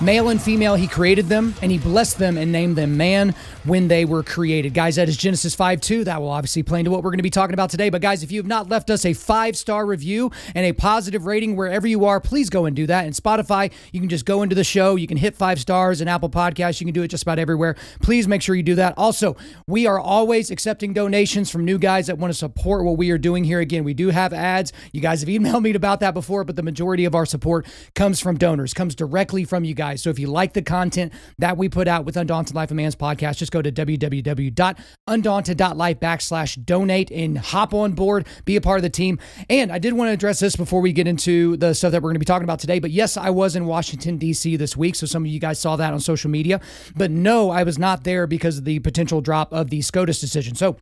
Male and female, he created them and he blessed them and named them man, when they were created. Guys, that is Genesis 5 2. That will obviously play into what we're going to be talking about today. But guys, if you have not left us a five star review and a positive rating wherever you are, please go and do that. And Spotify, you can just go into the show. You can hit five stars and Apple Podcasts. You can do it just about everywhere. Please make sure you do that. Also, we are always accepting donations from new guys that want to support what we are doing here. Again, we do have ads. You guys have emailed me about that before, but the majority of our support comes from donors, comes directly from you guys. So if you like the content that we put out with Undaunted Life of Man's podcast, just go to www.undaunted.life backslash donate and hop on board, be a part of the team. And I did want to address this before we get into the stuff that we're going to be talking about today. But yes, I was in Washington, D.C. this week. So some of you guys saw that on social media. But no, I was not there because of the potential drop of the SCOTUS decision. So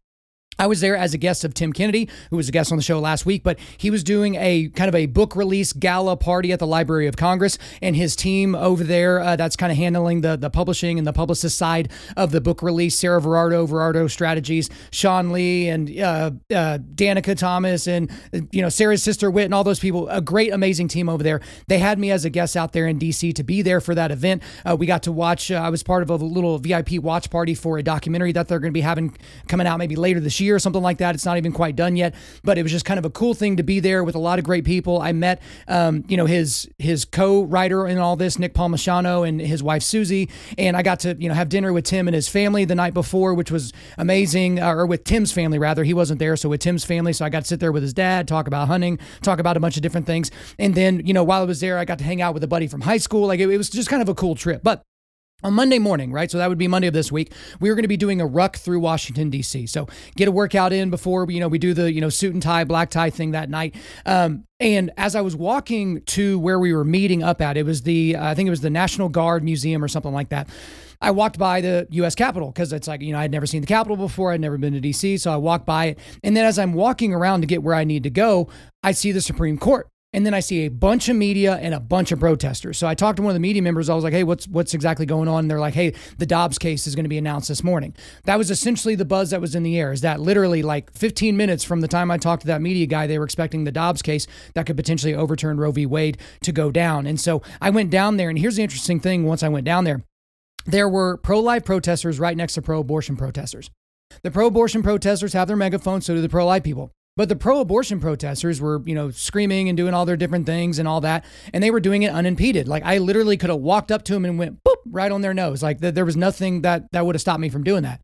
I was there as a guest of Tim Kennedy, who was a guest on the show last week, but he was doing a kind of a book release gala party at the Library of Congress, and his team over there uh, that's kind of handling the the publishing and the publicist side of the book release. Sarah Verardo, Verardo Strategies, Sean Lee, and uh, uh, Danica Thomas, and you know Sarah's sister Wit, and all those people. A great, amazing team over there. They had me as a guest out there in DC to be there for that event. Uh, we got to watch. Uh, I was part of a little VIP watch party for a documentary that they're going to be having coming out maybe later this year year or something like that. It's not even quite done yet, but it was just kind of a cool thing to be there with a lot of great people. I met, um, you know, his his co-writer in all this, Nick Palmisano, and his wife Susie, and I got to you know have dinner with Tim and his family the night before, which was amazing, uh, or with Tim's family rather. He wasn't there, so with Tim's family, so I got to sit there with his dad, talk about hunting, talk about a bunch of different things, and then you know while I was there, I got to hang out with a buddy from high school. Like it, it was just kind of a cool trip, but on Monday morning, right? So that would be Monday of this week. We were going to be doing a ruck through Washington D.C. So get a workout in before you know we do the you know suit and tie, black tie thing that night. Um, and as I was walking to where we were meeting up at, it was the uh, I think it was the National Guard Museum or something like that. I walked by the U.S. Capitol because it's like you know I'd never seen the Capitol before. I'd never been to D.C. So I walked by it, and then as I'm walking around to get where I need to go, I see the Supreme Court. And then I see a bunch of media and a bunch of protesters. So I talked to one of the media members. I was like, "Hey, what's what's exactly going on?" And they're like, "Hey, the Dobbs case is going to be announced this morning." That was essentially the buzz that was in the air. Is that literally like 15 minutes from the time I talked to that media guy, they were expecting the Dobbs case that could potentially overturn Roe v. Wade to go down. And so I went down there, and here's the interesting thing: once I went down there, there were pro-life protesters right next to pro-abortion protesters. The pro-abortion protesters have their megaphones, so do the pro-life people. But the pro-abortion protesters were, you know, screaming and doing all their different things and all that, and they were doing it unimpeded. Like I literally could have walked up to them and went boop right on their nose. Like th- there was nothing that that would have stopped me from doing that.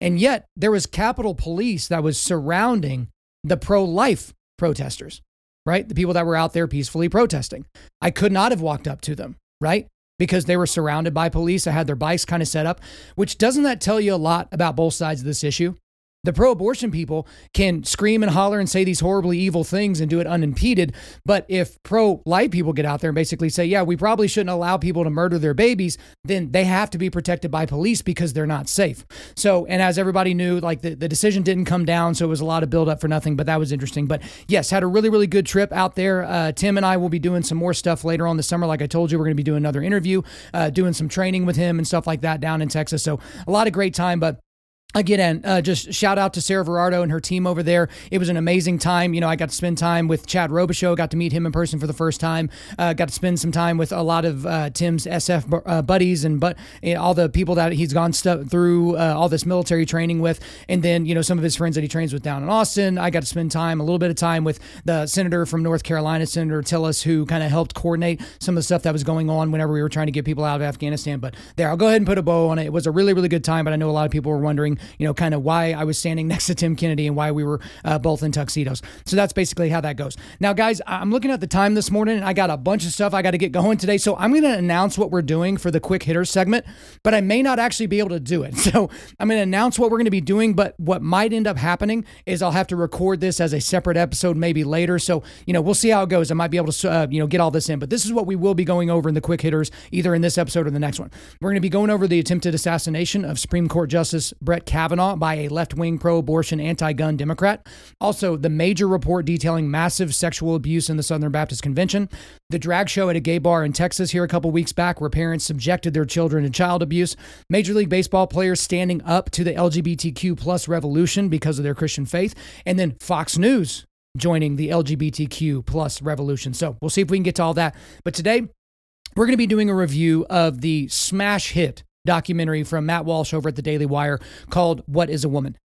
And yet there was Capitol Police that was surrounding the pro-life protesters, right? The people that were out there peacefully protesting. I could not have walked up to them, right? Because they were surrounded by police. I had their bikes kind of set up, which doesn't that tell you a lot about both sides of this issue? The pro abortion people can scream and holler and say these horribly evil things and do it unimpeded. But if pro life people get out there and basically say, yeah, we probably shouldn't allow people to murder their babies, then they have to be protected by police because they're not safe. So, and as everybody knew, like the, the decision didn't come down. So it was a lot of buildup for nothing, but that was interesting. But yes, had a really, really good trip out there. Uh, Tim and I will be doing some more stuff later on the summer. Like I told you, we're going to be doing another interview, uh, doing some training with him and stuff like that down in Texas. So a lot of great time. But Again, uh, just shout out to Sarah Verardo and her team over there. It was an amazing time. You know, I got to spend time with Chad Robichaux, got to meet him in person for the first time. Uh, got to spend some time with a lot of uh, Tim's SF uh, buddies and but know, all the people that he's gone st- through uh, all this military training with, and then you know some of his friends that he trains with down in Austin. I got to spend time, a little bit of time with the senator from North Carolina, Senator Tillis, who kind of helped coordinate some of the stuff that was going on whenever we were trying to get people out of Afghanistan. But there, I'll go ahead and put a bow on it. It was a really, really good time. But I know a lot of people were wondering you know, kind of why I was standing next to Tim Kennedy and why we were uh, both in tuxedos. So that's basically how that goes. Now, guys, I'm looking at the time this morning and I got a bunch of stuff I got to get going today. So I'm going to announce what we're doing for the quick hitters segment, but I may not actually be able to do it. So I'm going to announce what we're going to be doing, but what might end up happening is I'll have to record this as a separate episode maybe later. So, you know, we'll see how it goes. I might be able to, uh, you know, get all this in, but this is what we will be going over in the quick hitters, either in this episode or the next one. We're going to be going over the attempted assassination of Supreme Court Justice Brett Kavanaugh by a left wing pro abortion, anti gun Democrat. Also, the major report detailing massive sexual abuse in the Southern Baptist Convention. The drag show at a gay bar in Texas here a couple weeks back where parents subjected their children to child abuse. Major League Baseball players standing up to the LGBTQ plus revolution because of their Christian faith. And then Fox News joining the LGBTQ plus revolution. So we'll see if we can get to all that. But today, we're going to be doing a review of the smash hit documentary from Matt Walsh over at the Daily Wire called What is a Woman?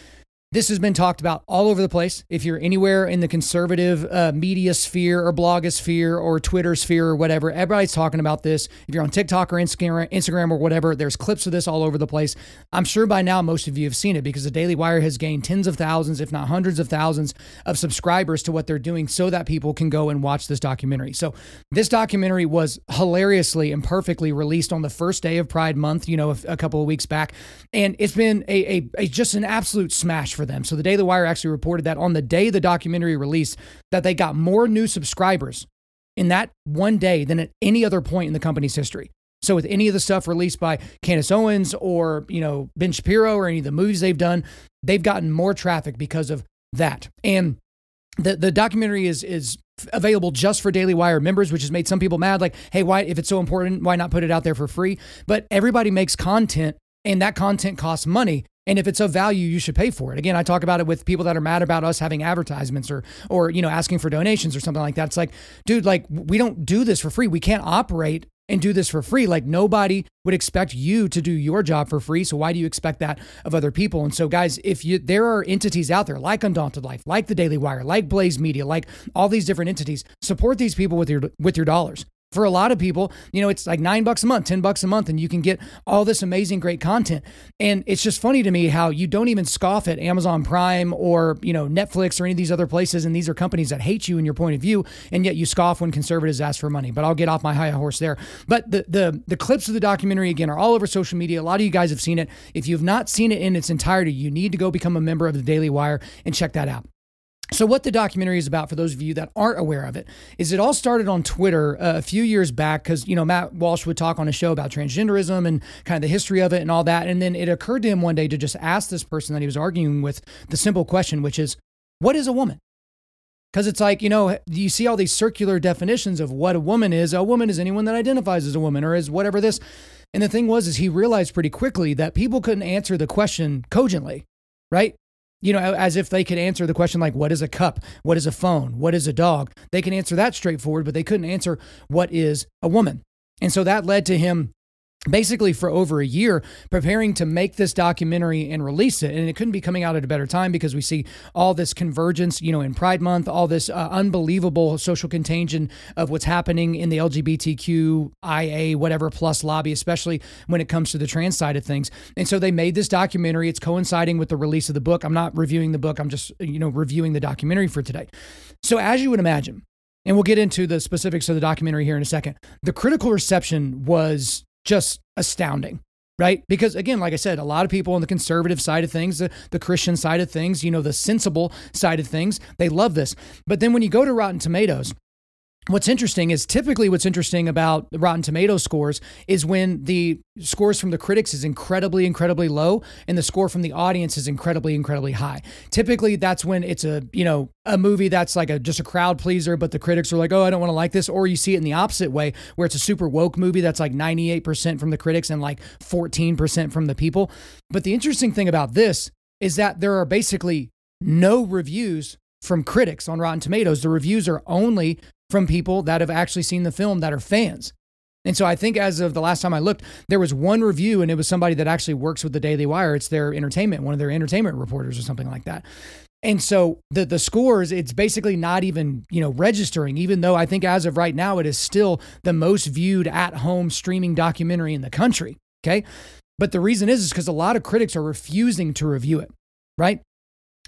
This has been talked about all over the place. If you're anywhere in the conservative uh, media sphere or blogosphere or Twitter sphere or whatever, everybody's talking about this. If you're on TikTok or Instagram, or whatever, there's clips of this all over the place. I'm sure by now most of you have seen it because the Daily Wire has gained tens of thousands, if not hundreds of thousands, of subscribers to what they're doing so that people can go and watch this documentary. So this documentary was hilariously and perfectly released on the first day of Pride Month, you know, a, a couple of weeks back, and it's been a, a, a just an absolute smash for them. So the Daily Wire actually reported that on the day the documentary released, that they got more new subscribers in that one day than at any other point in the company's history. So with any of the stuff released by Candace Owens or, you know, Ben Shapiro or any of the movies they've done, they've gotten more traffic because of that. And the the documentary is is available just for Daily Wire members, which has made some people mad. Like, hey, why if it's so important, why not put it out there for free? But everybody makes content and that content costs money. And if it's of value, you should pay for it. Again, I talk about it with people that are mad about us having advertisements or or you know asking for donations or something like that. It's like, dude, like we don't do this for free. We can't operate and do this for free. Like nobody would expect you to do your job for free. So why do you expect that of other people? And so guys, if you there are entities out there like Undaunted Life, like the Daily Wire, like Blaze Media, like all these different entities, support these people with your with your dollars for a lot of people, you know, it's like nine bucks a month, 10 bucks a month, and you can get all this amazing, great content. And it's just funny to me how you don't even scoff at Amazon Prime or, you know, Netflix or any of these other places. And these are companies that hate you and your point of view. And yet you scoff when conservatives ask for money. But I'll get off my high horse there. But the, the, the clips of the documentary, again, are all over social media. A lot of you guys have seen it. If you've not seen it in its entirety, you need to go become a member of the Daily Wire and check that out. So, what the documentary is about, for those of you that aren't aware of it, is it all started on Twitter uh, a few years back because, you know, Matt Walsh would talk on a show about transgenderism and kind of the history of it and all that. And then it occurred to him one day to just ask this person that he was arguing with the simple question, which is, what is a woman? Because it's like, you know, you see all these circular definitions of what a woman is. A woman is anyone that identifies as a woman or is whatever this. And the thing was, is he realized pretty quickly that people couldn't answer the question cogently, right? You know, as if they could answer the question like, what is a cup? What is a phone? What is a dog? They can answer that straightforward, but they couldn't answer what is a woman. And so that led to him basically for over a year preparing to make this documentary and release it. And it couldn't be coming out at a better time because we see all this convergence you know in pride month all this uh, unbelievable social contagion of what's happening in the lgbtqia whatever plus lobby especially when it comes to the trans side of things. And so they made this documentary. It's coinciding with the release of the book. I'm not reviewing the book. I'm just you know reviewing the documentary for today. So as you would imagine and we'll get into the specifics of the documentary here in a second. The critical reception was just astounding right? Because again, like I said, a lot of people on the conservative side of things, the, the Christian side of things, you know, the sensible side of things, they love this. But then when you go to Rotten Tomatoes, What's interesting is typically what's interesting about the Rotten Tomato scores is when the scores from the critics is incredibly, incredibly low and the score from the audience is incredibly, incredibly high. Typically, that's when it's a, you know, a movie that's like a just a crowd pleaser, but the critics are like, oh, I don't want to like this. Or you see it in the opposite way where it's a super woke movie that's like 98% from the critics and like 14% from the people. But the interesting thing about this is that there are basically no reviews from critics on Rotten Tomatoes. The reviews are only from people that have actually seen the film that are fans. And so I think as of the last time I looked, there was one review and it was somebody that actually works with the Daily Wire. It's their entertainment, one of their entertainment reporters or something like that. And so the the scores, it's basically not even, you know, registering, even though I think as of right now, it is still the most viewed at home streaming documentary in the country. Okay. But the reason is, is because a lot of critics are refusing to review it. Right.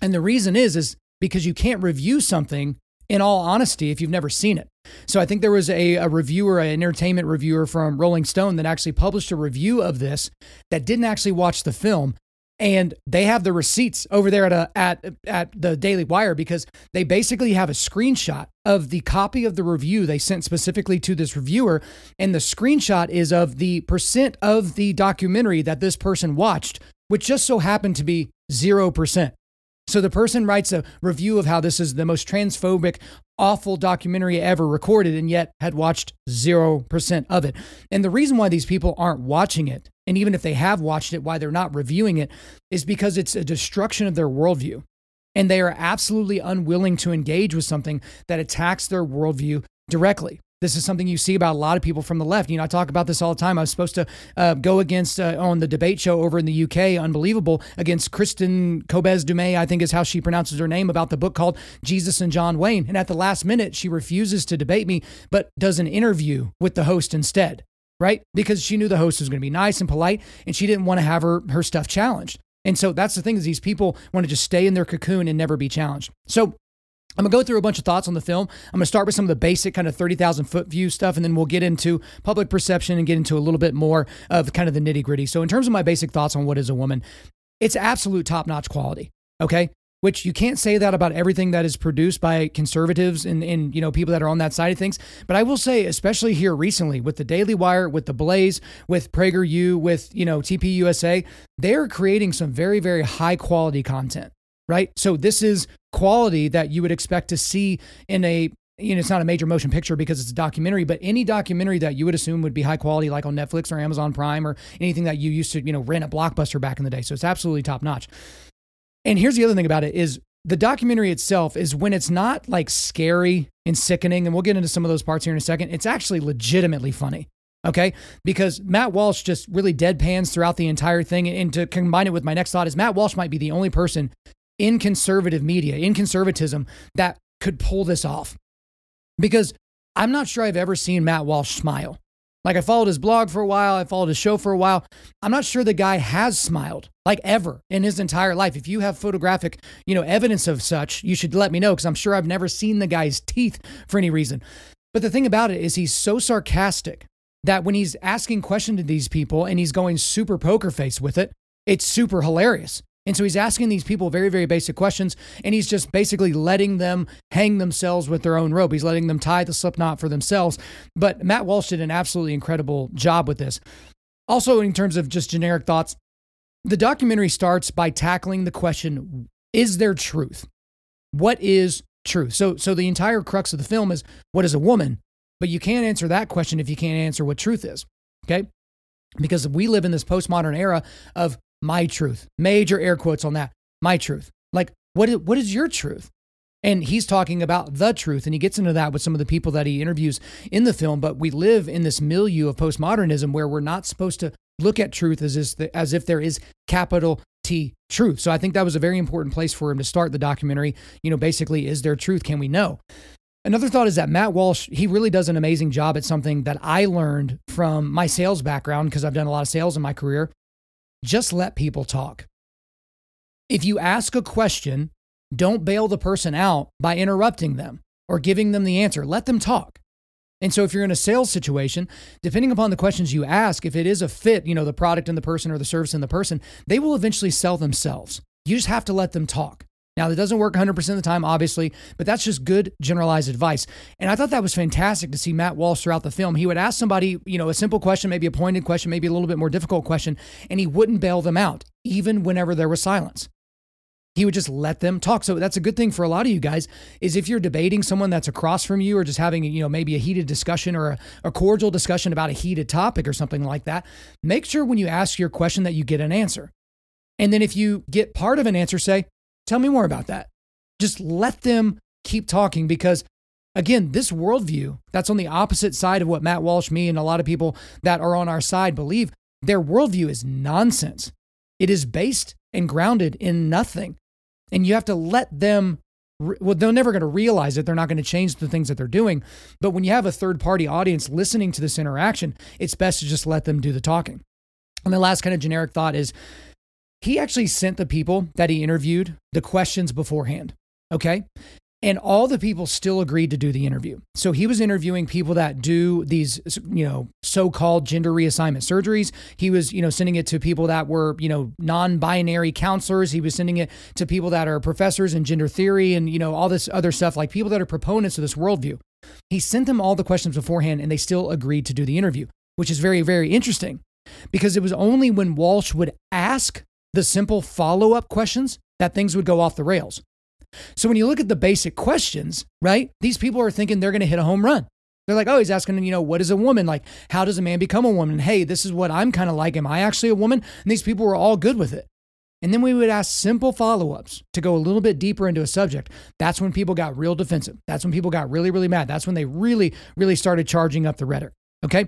And the reason is, is because you can't review something in all honesty, if you've never seen it. So I think there was a, a reviewer, an entertainment reviewer from Rolling Stone that actually published a review of this that didn't actually watch the film. And they have the receipts over there at, a, at, at the Daily Wire because they basically have a screenshot of the copy of the review they sent specifically to this reviewer. And the screenshot is of the percent of the documentary that this person watched which just so happened to be 0%. So the person writes a review of how this is the most transphobic, awful documentary ever recorded, and yet had watched 0% of it. And the reason why these people aren't watching it, and even if they have watched it, why they're not reviewing it, is because it's a destruction of their worldview. And they are absolutely unwilling to engage with something that attacks their worldview directly. This is something you see about a lot of people from the left. You know, I talk about this all the time. I was supposed to uh, go against uh, on the debate show over in the UK, unbelievable, against Kristin Kobes Du Mez, I think is how she pronounces her name, about the book called Jesus and John Wayne. And at the last minute, she refuses to debate me, but does an interview with the host instead, right? Because she knew the host was going to be nice and polite, and she didn't want to have her her stuff challenged. And so that's the thing is these people want to just stay in their cocoon and never be challenged. So I'm going to go through a bunch of thoughts on the film. I'm going to start with some of the basic kind of 30,000 foot view stuff, and then we'll get into public perception and get into a little bit more of kind of the nitty gritty. So, in terms of my basic thoughts on what is a woman, it's absolute top notch quality. Okay. Which you can't say that about everything that is produced by conservatives and, and you know people that are on that side of things. But I will say, especially here recently with the Daily Wire, with the Blaze, with PragerU, with you know TPUSA, they're creating some very very high quality content right? So this is quality that you would expect to see in a you know, it's not a major motion picture because it's a documentary, but any documentary that you would assume would be high quality, like on Netflix or Amazon Prime or anything that you used to, you know, rent a blockbuster back in the day. So it's absolutely top notch. And here's the other thing about it is the documentary itself is when it's not like scary and sickening, and we'll get into some of those parts here in a second, it's actually legitimately funny. Okay. Because Matt Walsh just really deadpans throughout the entire thing. And to combine it with my next thought is Matt Walsh might be the only person in conservative media, in conservatism, that could pull this off. Because I'm not sure I've ever seen Matt Walsh smile. Like I followed his blog for a while, I followed his show for a while. I'm not sure the guy has smiled like ever in his entire life. If you have photographic, you know, evidence of such, you should let me know because I'm sure I've never seen the guy's teeth for any reason. But the thing about it is he's so sarcastic that when he's asking questions to these people and he's going super poker face with it, it's super hilarious. And so he's asking these people very, very basic questions, and he's just basically letting them hang themselves with their own rope. He's letting them tie the slip knot for themselves. But Matt Walsh did an absolutely incredible job with this. Also, in terms of just generic thoughts, the documentary starts by tackling the question Is there truth? What is truth? So, so the entire crux of the film is what is a woman? But you can't answer that question if you can't answer what truth is. Okay? Because we live in this postmodern era of my truth. Major air quotes on that. My truth. Like, what is, what is your truth? And he's talking about the truth. And he gets into that with some of the people that he interviews in the film. But we live in this milieu of postmodernism where we're not supposed to look at truth as, the, as if there is capital T truth. So I think that was a very important place for him to start the documentary. You know, basically, is there truth? Can we know? Another thought is that Matt Walsh, he really does an amazing job at something that I learned from my sales background because I've done a lot of sales in my career just let people talk. If you ask a question, don't bail the person out by interrupting them or giving them the answer. Let them talk. And so if you're in a sales situation, depending upon the questions you ask, if it is a fit, you know, the product and the person or the service and the person, they will eventually sell themselves. You just have to let them talk. Now, that doesn't work 100% of the time, obviously, but that's just good generalized advice. And I thought that was fantastic to see Matt Walsh throughout the film. He would ask somebody, you know, a simple question, maybe a pointed question, maybe a little bit more difficult question, and he wouldn't bail them out, even whenever there was silence. He would just let them talk. So that's a good thing for a lot of you guys is if you're debating someone that's across from you or just having, you know, maybe a heated discussion or a, a cordial discussion about a heated topic or something like that, make sure when you ask your question that you get an answer. And then if you get part of an answer, say, Tell me more about that. Just let them keep talking because, again, this worldview that's on the opposite side of what Matt Walsh, me, and a lot of people that are on our side believe, their worldview is nonsense. It is based and grounded in nothing. And you have to let them, well, they're never going to realize it. They're not going to change the things that they're doing. But when you have a third party audience listening to this interaction, it's best to just let them do the talking. And the last kind of generic thought is he actually sent the people that he interviewed the questions beforehand. Okay. And all the people still agreed to do the interview. So he was interviewing people that do these, you know, so-called gender reassignment surgeries. He was, you know, sending it to people that were, you know, non-binary counselors. He was sending it to people that are professors in gender theory and, you know, all this other stuff, like people that are proponents of this worldview. He sent them all the questions beforehand and they still agreed to do the interview, which is very, very interesting because it was only when Walsh would ask the simple follow up questions, that things would go off the rails. So when you look at the basic questions, right, these people are thinking they're going to hit a home run. They're like, oh, he's asking, you know, what is a woman? Like, how does a man become a woman? Hey, this is what I'm kind of like. Am I actually a woman? And these people were all good with it. And then we would ask simple follow ups to go a little bit deeper into a subject. That's when people got real defensive. That's when people got really, really mad. That's when they really, really started charging up the rhetoric. Okay.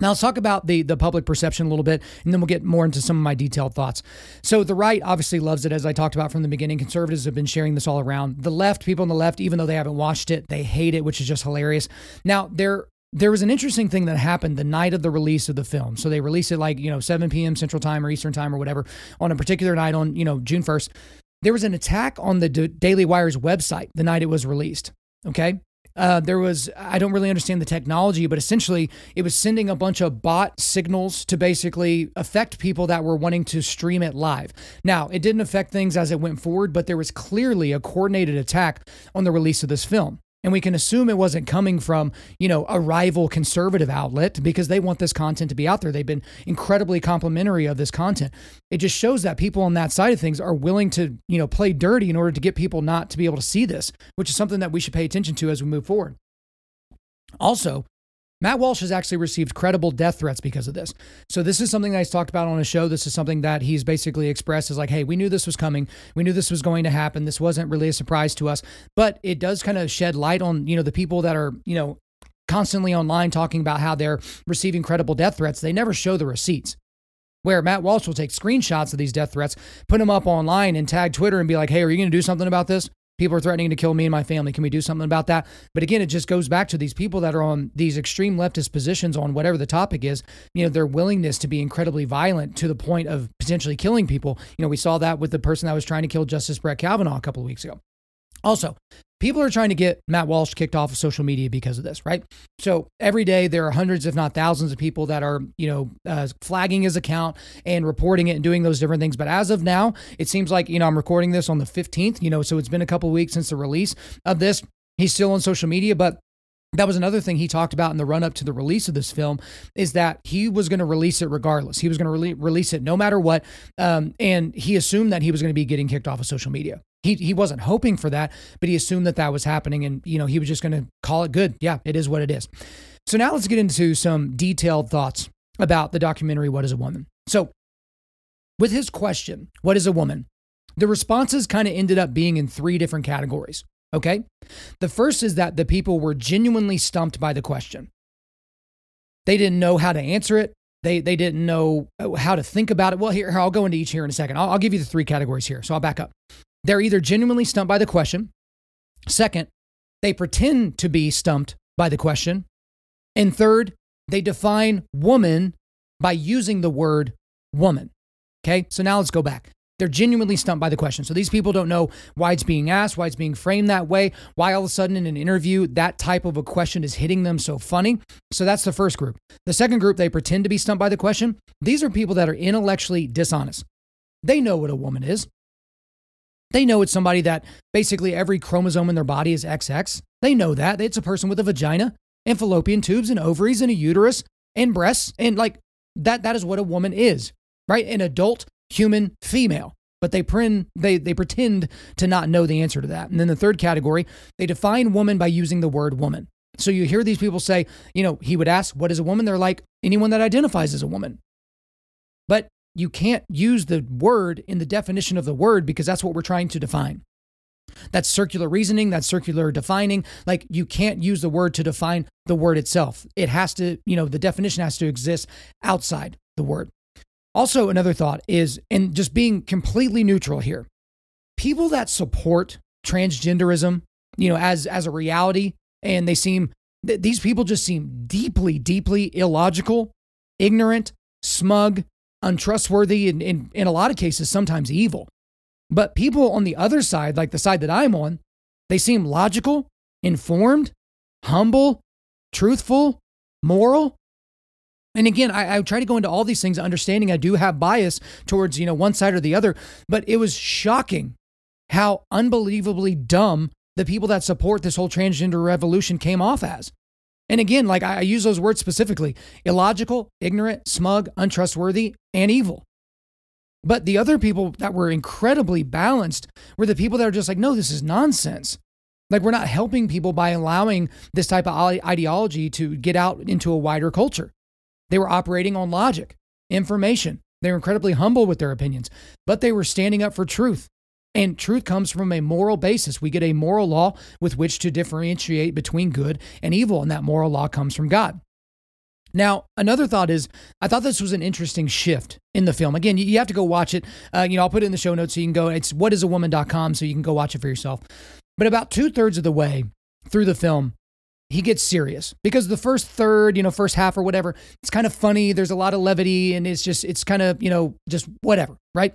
Now let's talk about the the public perception a little bit, and then we'll get more into some of my detailed thoughts. So the right obviously loves it, as I talked about from the beginning. Conservatives have been sharing this all around. The left, people on the left, even though they haven't watched it, they hate it, which is just hilarious. Now there there was an interesting thing that happened the night of the release of the film. So they released it like you know 7 p.m. Central Time or Eastern Time or whatever on a particular night on you know June 1st. There was an attack on the Daily Wire's website the night it was released. Okay, uh, there was I don't really understand the technology, but essentially it was sending a bunch of bot signals to basically affect people that were wanting to stream it live. Now it didn't affect things as it went forward, but there was clearly a coordinated attack on the release of this film. And we can assume it wasn't coming from, you know, a rival conservative outlet because they want this content to be out there. They've been incredibly complimentary of this content. It just shows that people on that side of things are willing to, you know, play dirty in order to get people not to be able to see this, which is something that we should pay attention to as we move forward. Also, Matt Walsh has actually received credible death threats because of this. So this is something that he's talked about on his show. This is something that he's basically expressed as like, hey, we knew this was coming. We knew this was going to happen. This wasn't really a surprise to us. But it does kind of shed light on, you know, the people that are, you know, constantly online talking about how they're receiving credible death threats. They never show the receipts. Where Matt Walsh will take screenshots of these death threats, put them up online and tag Twitter and be like, hey, are you going to do something about this? People are threatening to kill me and my family. Can we do something about that? But again, it just goes back to these people that are on these extreme leftist positions on whatever the topic is. You know, their willingness to be incredibly violent to the point of potentially killing people. You know, we saw that with the person that was trying to kill Justice Brett Kavanaugh a couple of weeks ago. Also, people are trying to get Matt Walsh kicked off of social media because of this, right? So every day there are hundreds, if not thousands, of people that are, you know, uh, flagging his account and reporting it and doing those different things. But as of now, it seems like, you know, I'm recording this on the 15th, you know, so it's been a couple weeks since the release of this. He's still on social media, but that was another thing he talked about in the run up to the release of this film is that he was going to release it regardless. He was going to release it no matter what. Um, and he assumed that he was going to be getting kicked off of social media. He, he wasn't hoping for that, but he assumed that that was happening. And, you know, he was just going to call it good. Yeah, it is what it is. So now let's get into some detailed thoughts about the documentary, What is a Woman? So, with his question, What is a woman? The responses kind of ended up being in three different categories. Okay. The first is that the people were genuinely stumped by the question. They didn't know how to answer it. They, they didn't know oh, how to think about it. Well, here, here I'll go into each here in a second. I'll, I'll give you the three categories here. So I'll back up. They're either genuinely stumped by the question. Second, they pretend to be stumped by the question. And third, they define woman by using the word woman. Okay, so now let's go back. They're genuinely stumped by the question. So these people don't know why it's being asked, why it's being framed that way, why all of a sudden in an interview that type of a question is hitting them so funny. So that's the first group. The second group, they pretend to be stumped by the question. These are people that are intellectually dishonest. They know what a woman is. They know it's somebody that basically every chromosome in their body is XX. They know that. It's a person with a vagina and fallopian tubes and ovaries and a uterus and breasts. And like that, that is what a woman is, right? An adult human female. But they, print, they, they pretend to not know the answer to that. And then the third category, they define woman by using the word woman. So you hear these people say, you know, he would ask, what is a woman? They're like, anyone that identifies as a woman. But you can't use the word in the definition of the word because that's what we're trying to define. That's circular reasoning, that's circular defining. Like you can't use the word to define the word itself. It has to, you know, the definition has to exist outside the word. Also, another thought is, and just being completely neutral here, people that support transgenderism, you know, as as a reality, and they seem these people just seem deeply, deeply illogical, ignorant, smug, untrustworthy, and in a lot of cases, sometimes evil. But people on the other side, like the side that I'm on, they seem logical, informed, humble, truthful, moral. And again, I, I, try to go into all these things understanding I do have bias towards, you know, one side or the other, but it was shocking how unbelievably dumb the people that support this whole transgender revolution came off as. And again, like I, use those words specifically illogical, ignorant, smug, untrustworthy, and evil. But the other people that were incredibly balanced were the people that are just like, no, this is nonsense. Like, we're not helping people by allowing this type of ideology to get out into a wider culture. They were operating on logic, information. They were incredibly humble with their opinions, but they were standing up for truth. And truth comes from a moral basis. We get a moral law with which to differentiate between good and evil, and that moral law comes from God. Now, another thought is, I thought this was an interesting shift in the film. Again, you have to go watch it. Uh, you know, I'll put it in the show notes so you can go. It's whatisawoman.com so you can go watch it for yourself. But about two thirds of the way through the film, he gets serious because the first third, you know, first half or whatever, it's kind of funny. There's a lot of levity and it's just, it's kind of, you know, just whatever, right?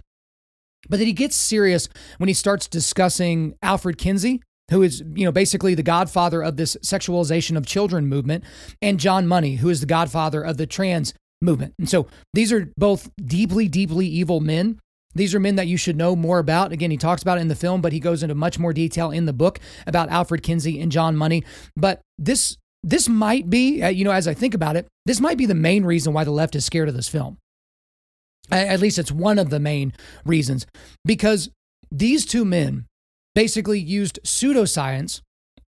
But then he gets serious when he starts discussing Alfred Kinsey, who is, you know, basically the godfather of this sexualization of children movement, and John Money, who is the godfather of the trans movement. And so these are both deeply, deeply evil men. These are men that you should know more about. Again, he talks about it in the film, but he goes into much more detail in the book about Alfred Kinsey and John Money. But this this might be, uh, you know, as I think about it, this might be the main reason why the left is scared of this film. At least it's one of the main reasons because these two men basically used pseudoscience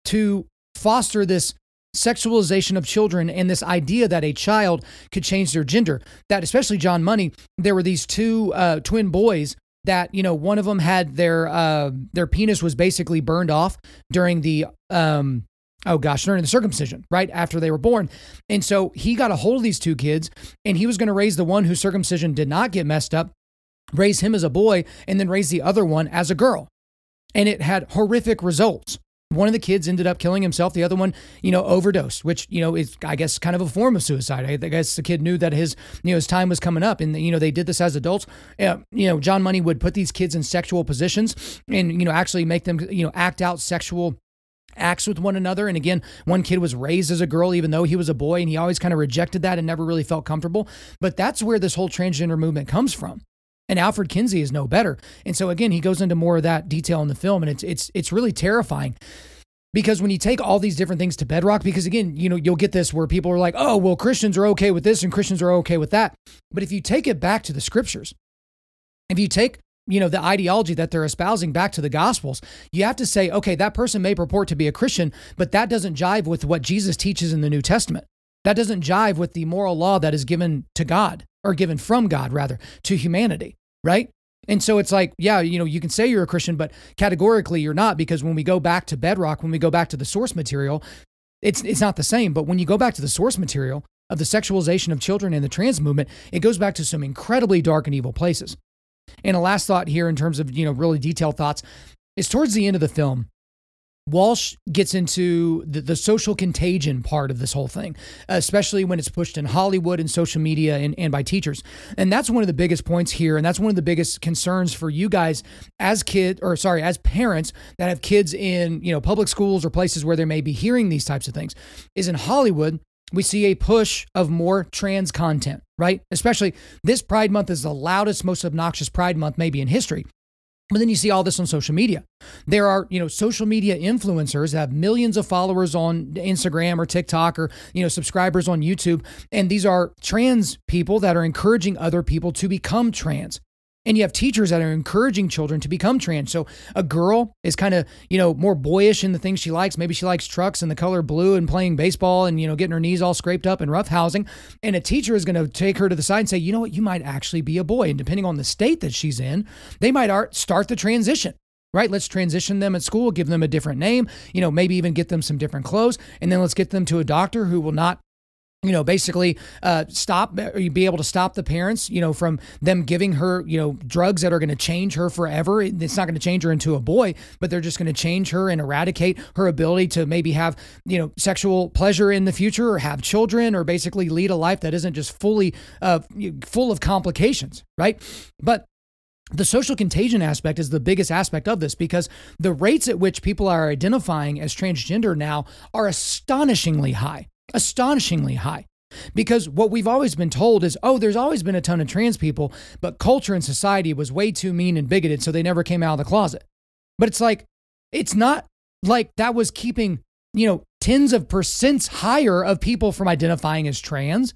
to foster this sexualization of children and this idea that a child could change their gender. That, especially John Money, there were these two uh, twin boys that you know one of them had their uh, their penis was basically burned off during the um, oh gosh, during the circumcision, right after they were born. And so he got a hold of these two kids and he was going to raise the one whose circumcision did not get messed up, raise him as a boy, and then raise the other one as a girl. And it had horrific results. One of the kids ended up killing himself. The other one, you know, overdosed, which, you know, is, I guess, kind of a form of suicide. I guess the kid knew that his, you know, his time was coming up. And, you know, they did this as adults. You know, John Money would put these kids in sexual positions and, you know, actually make them, you know, act out sexual acts with one another. And again, one kid was raised as a girl, even though he was a boy, and he always kind of rejected that and never really felt comfortable. But that's where this whole transgender movement comes from. And Alfred Kinsey is no better. And so again, he goes into more of that detail in the film, and it's it's it's really terrifying. Because when you take all these different things to bedrock, because again, you know, you'll get this where people are like, oh, well, Christians are okay with this and Christians are okay with that. But if you take it back to the scriptures, if you take you know, the ideology that they're espousing back to the gospels, you have to say, okay, that person may purport to be a Christian, but that doesn't jive with what Jesus teaches in the New Testament. That doesn't jive with the moral law that is given to God, or given from God, rather, to humanity, right? And so it's like, yeah, you know, you can say you're a Christian, but categorically you're not, because when we go back to bedrock, when we go back to the source material, it's, it's not the same. But when you go back to the source material of the sexualization of children and the trans movement, it goes back to some incredibly dark and evil places. And a last thought here, in terms of you know really detailed thoughts, is towards the end of the film. Walsh gets into the, the social contagion part of this whole thing, especially when it's pushed in Hollywood and social media and, and by teachers. And that's one of the biggest points here. And that's one of the biggest concerns for you guys as kids, or sorry, as parents that have kids in, you know, public schools or places where they may be hearing these types of things, is in Hollywood, we see a push of more trans content, right? Especially this Pride Month is the loudest, most obnoxious Pride Month maybe in history. But then you see all this on social media. There are, you know, social media influencers that have millions of followers on Instagram or TikTok or, you know, subscribers on YouTube. And these are trans people that are encouraging other people to become trans. And you have teachers that are encouraging children to become trans. So a girl is kind of, you know, more boyish in the things she likes. Maybe she likes trucks and the color blue and playing baseball and, you know, getting her knees all scraped up and roughhousing. And a teacher is going to take her to the side and say, you know what, you might actually be a boy. And depending on the state that she's in, they might start the transition right? Let's transition them at school, give them a different name, you know, maybe even get them some different clothes. And then let's get them to a doctor who will not you know, basically uh, stop, or uh, be able to stop the parents, you know, from them giving her, you know, drugs that are going to change her forever. It's not going to change her into a boy, but they're just going to change her and eradicate her ability to maybe have, you know, sexual pleasure in the future or have children or basically lead a life that isn't just fully uh, full of complications, right? But the social contagion aspect is the biggest aspect of this because the rates at which people are identifying as transgender now are astonishingly high astonishingly high. Because what we've always been told is, oh, there's always been a ton of trans people, but culture and society was way too mean and bigoted, so they never came out of the closet. But it's like, it's not like that was keeping, you know, tens of percents higher of people from identifying as trans.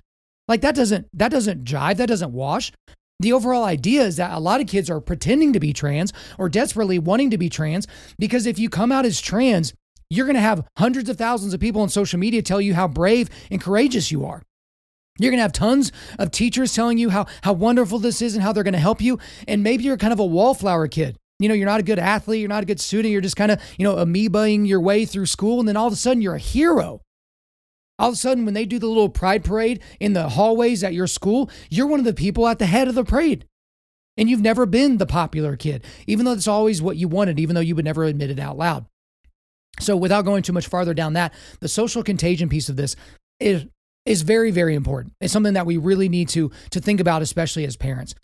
Like that doesn't that doesn't jive, that doesn't wash. the overall idea is that a lot of kids are pretending to be trans or desperately wanting to be trans because if you come out as trans, you're going to have hundreds of thousands of people on social media tell you how brave and courageous you are. You're going to have tons of teachers telling you how, how wonderful this is and how they're going to help you. And maybe you're kind of a wallflower kid. You know, you're not a good athlete, you're not a good student, you're just kind of, you know, amoebaing your way through school. And then all of a sudden you're a hero. All of a sudden, when they do the little pride parade in the hallways at your school, you're one of the people at the head of the parade. And you've never been the popular kid, even though it's always what you wanted, even though you would never admit it out loud. So, without going too much farther down that, the social contagion piece of this is, is very, very important. It's something that we really need to, to think about, especially as parents.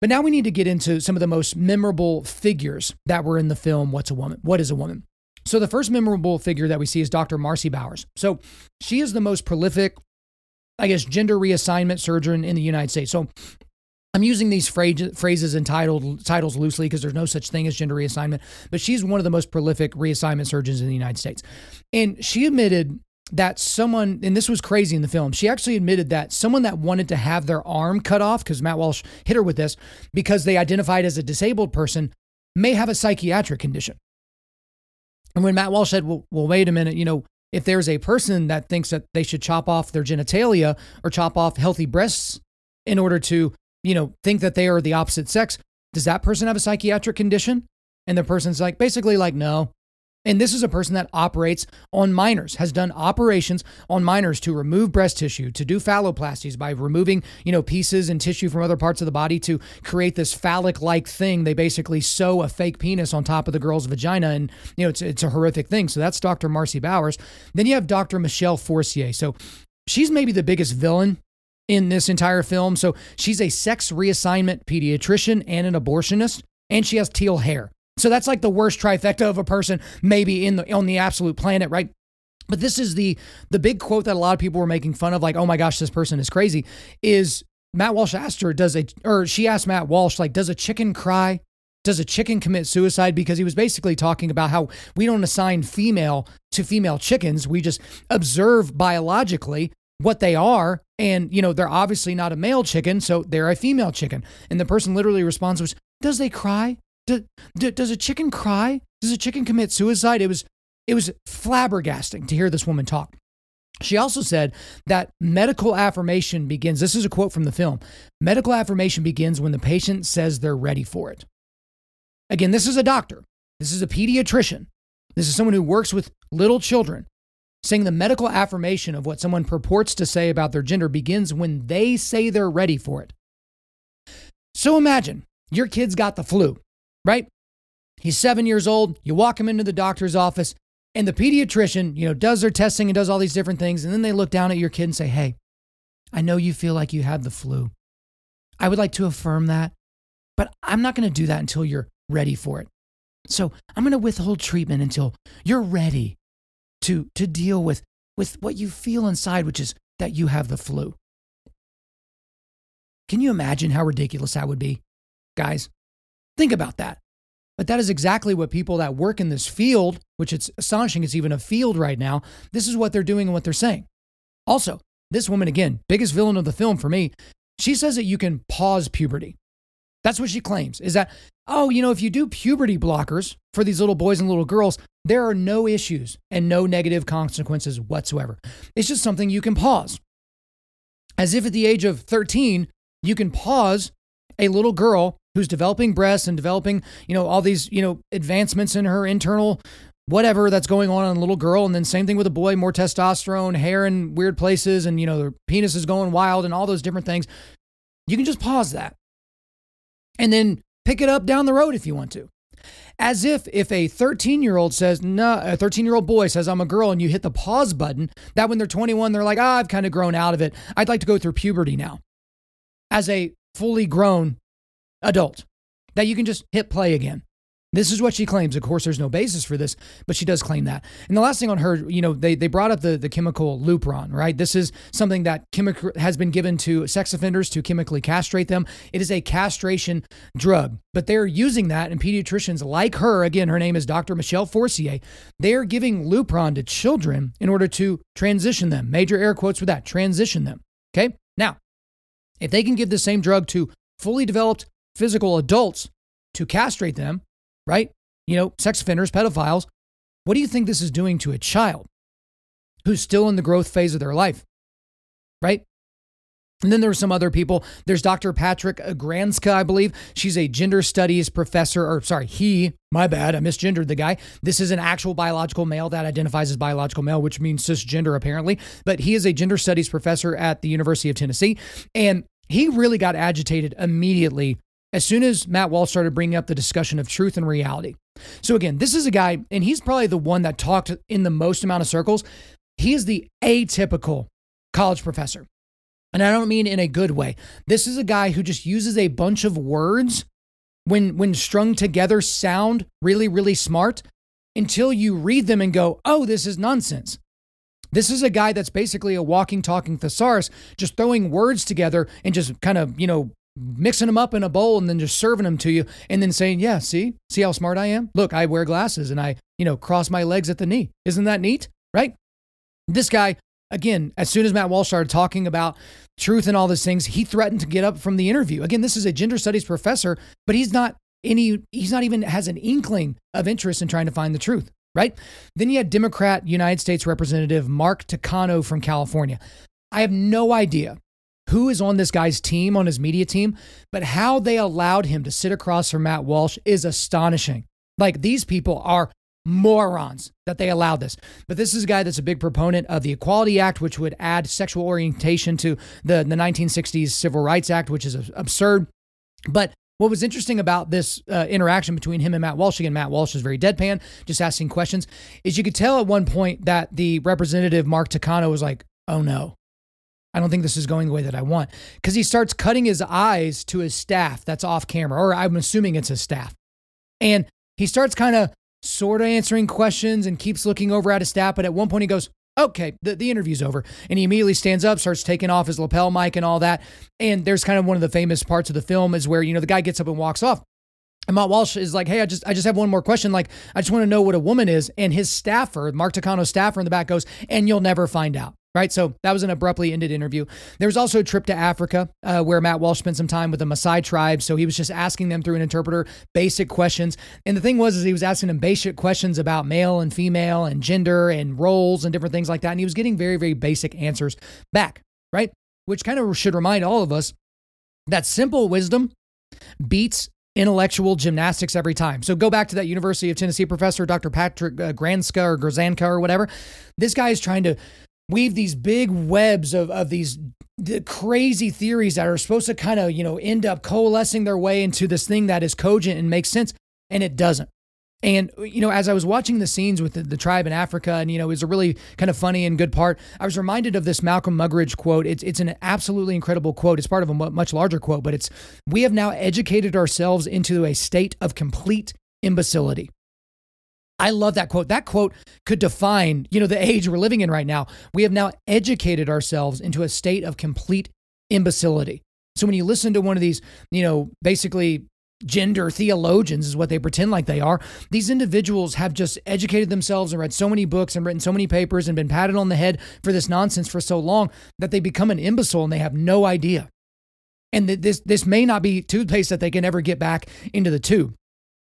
But now we need to get into some of the most memorable figures that were in the film What's a Woman? What is a Woman? So the first memorable figure that we see is Dr. Marci Bowers. So she is the most prolific, I guess, gender reassignment surgeon in the United States. So I'm using these phrases and titles loosely because there's no such thing as gender reassignment, but she's one of the most prolific reassignment surgeons in the United States. And she admitted that someone, and this was crazy in the film, she actually admitted that someone that wanted to have their arm cut off, because Matt Walsh hit her with this, because they identified as a disabled person, may have a psychiatric condition. And when Matt Walsh said, well, well, wait a minute, you know, if there's a person that thinks that they should chop off their genitalia or chop off healthy breasts in order to, you know, think that they are the opposite sex, does that person have a psychiatric condition? And the person's like, basically, like, no, and this is a person that operates on minors, has done operations on minors to remove breast tissue, to do phalloplasties by removing, you know, pieces and tissue from other parts of the body to create this phallic-like thing. They basically sew a fake penis on top of the girl's vagina, and you know, it's it's a horrific thing. So that's Dr. Marci Bowers. Then you have Dr. Michelle Forcier. So she's maybe the biggest villain in this entire film. So she's a sex reassignment pediatrician and an abortionist, and she has teal hair. So that's like the worst trifecta of a person maybe in the on the absolute planet, right? But this is the the big quote that a lot of people were making fun of, like, oh my gosh, this person is crazy. Is Matt Walsh asked her, does a or she asked Matt Walsh, like, does a chicken cry? Does a chicken commit suicide? Because he was basically talking about how we don't assign female to female chickens. We just observe biologically what they are. And, you know, they're obviously not a male chicken, so they're a female chicken. And the person literally responds was, Does they cry? Do, do, does a chicken cry? Does a chicken commit suicide? It was it was flabbergasting to hear this woman talk. She also said that medical affirmation begins. This is a quote from the film. Medical affirmation begins when the patient says they're ready for it. Again, this is a doctor. This is a pediatrician. This is someone who works with little children. Saying the medical affirmation of what someone purports to say about their gender begins when they say they're ready for it. So imagine your kid's got the flu right? He's seven years old. You walk him into the doctor's office, and the pediatrician, you know, does their testing and does all these different things. And then they look down at your kid and say, Hey, I know you feel like you have the flu. I would like to affirm that, but I'm not going to do that until you're ready for it. So I'm going to withhold treatment until you're ready to, to deal with, with what you feel inside, which is that you have the flu. Can you imagine how ridiculous that would be? Guys, Think about that. But that is exactly what people that work in this field, which it's astonishing it's even a field right now, this is what they're doing and what they're saying. Also, this woman, again, biggest villain of the film for me, she says that you can pause puberty. That's what she claims is that, oh, you know, if you do puberty blockers for these little boys and little girls, there are no issues and no negative consequences whatsoever. It's just something you can pause. As if at the age of 13, you can pause a little girl who's developing breasts and developing, you know, all these, you know, advancements in her internal whatever that's going on in a little girl. And then same thing with a boy, more testosterone, hair in weird places, and, you know, their penis is going wild and all those different things. You can just pause that and then pick it up down the road if you want to. As if if a 13 year old says, no, a 13 year old boy says, I'm a girl, and you hit the pause button, that when they're 21, they're like, ah, I've kind of grown out of it. I'd like to go through puberty now. As a fully grown adult that you can just hit play again. This is what she claims. Of course, there's no basis for this, but she does claim that. And the last thing on her, you know, they, they brought up the, the chemical Lupron, right? This is something that chemical has been given to sex offenders to chemically castrate them. It is a castration drug, but they're using that, and pediatricians like her, again, her name is Dr. Michelle Forcier, they're giving Lupron to children in order to transition them. Major air quotes for that transition them. Okay. Now, if they can give the same drug to fully developed physical adults to castrate them, right? You know, sex offenders, pedophiles. What do you think this is doing to a child who's still in the growth phase of their life, right? And then there were some other people. There's Dr. Patrick Grzanka, I believe. She's a gender studies professor, or sorry, he, my bad, I misgendered the guy. This is an actual biological male that identifies as biological male, which means cisgender apparently. But he is a gender studies professor at the University of Tennessee. And he really got agitated immediately as soon as Matt Walsh started bringing up the discussion of truth and reality. So, again, this is a guy, and he's probably the one that talked in the most amount of circles. He is the atypical college professor. And I don't mean in a good way. This is a guy who just uses a bunch of words when when strung together sound really really smart until you read them and go, "Oh, this is nonsense." This is a guy that's basically a walking talking thesaurus just throwing words together and just kind of, you know, mixing them up in a bowl and then just serving them to you and then saying, "Yeah, see? See how smart I am? Look, I wear glasses and I, you know, cross my legs at the knee. Isn't that neat?" Right? This guy again, as soon as Matt Walsh started talking about truth and all these things, he threatened to get up from the interview. Again, this is a gender studies professor, but he's not any, he's not even has an inkling of interest in trying to find the truth, right? Then you had Democrat United States Representative Mark Takano from California. I have no idea who is on this guy's team, on his media team, but how they allowed him to sit across from Matt Walsh is astonishing. Like these people are morons that they allowed this. But this is a guy that's a big proponent of the Equality Act, which would add sexual orientation to the, the 1960s Civil Rights Act, which is absurd. But what was interesting about this uh, interaction between him and Matt Walsh, again, Matt Walsh is very deadpan, just asking questions, is you could tell at one point that the representative, Mark Takano, was like, oh no, I don't think this is going the way that I want. Because he starts cutting his eyes to his staff that's off camera, or I'm assuming it's his staff. And he starts kind of sort of answering questions and keeps looking over at his staff. But at one point, he goes, Okay, the, the interview's over. And he immediately stands up, starts taking off his lapel mic and all that. And there's kind of one of the famous parts of the film is where, you know, the guy gets up and walks off. And Matt Walsh is like, hey, I just I just have one more question. Like, I just want to know what a woman is. And his staffer, Mark Takano's staffer in the back goes, and you'll never find out right? So that was an abruptly ended interview. There was also a trip to Africa uh, where Matt Walsh spent some time with the Maasai tribe. So he was just asking them through an interpreter basic questions. And the thing was, is he was asking them basic questions about male and female and gender and roles and different things like that. And he was getting very, very basic answers back, right? Which kind of should remind all of us that simple wisdom beats intellectual gymnastics every time. So go back to that University of Tennessee professor, Dr. Patrick uh, Granska or Grzanka or whatever. This guy is trying to weave these big webs of, of these the crazy theories that are supposed to kind of, you know, end up coalescing their way into this thing that is cogent and makes sense. And it doesn't. And, uh, you know, as I was watching the scenes with the, the, tribe in Africa, and, you know, it was a really kind of funny and good part, I was reminded of this Malcolm Muggeridge quote. It's, it's an absolutely incredible quote. It's part of a much larger quote, but it's We have now educated ourselves into a state of complete imbecility. I love that quote. That quote could define, you know, the age we're living in right now. We have now educated ourselves into a state of complete imbecility. So when you listen to one of these, you know, basically gender theologians is what they pretend like they are. These individuals have just educated themselves and read so many books and written so many papers and been patted on the head for this nonsense for so long that they become an imbecile and they have no idea. And this this may not be toothpaste that they can ever get back into the tube.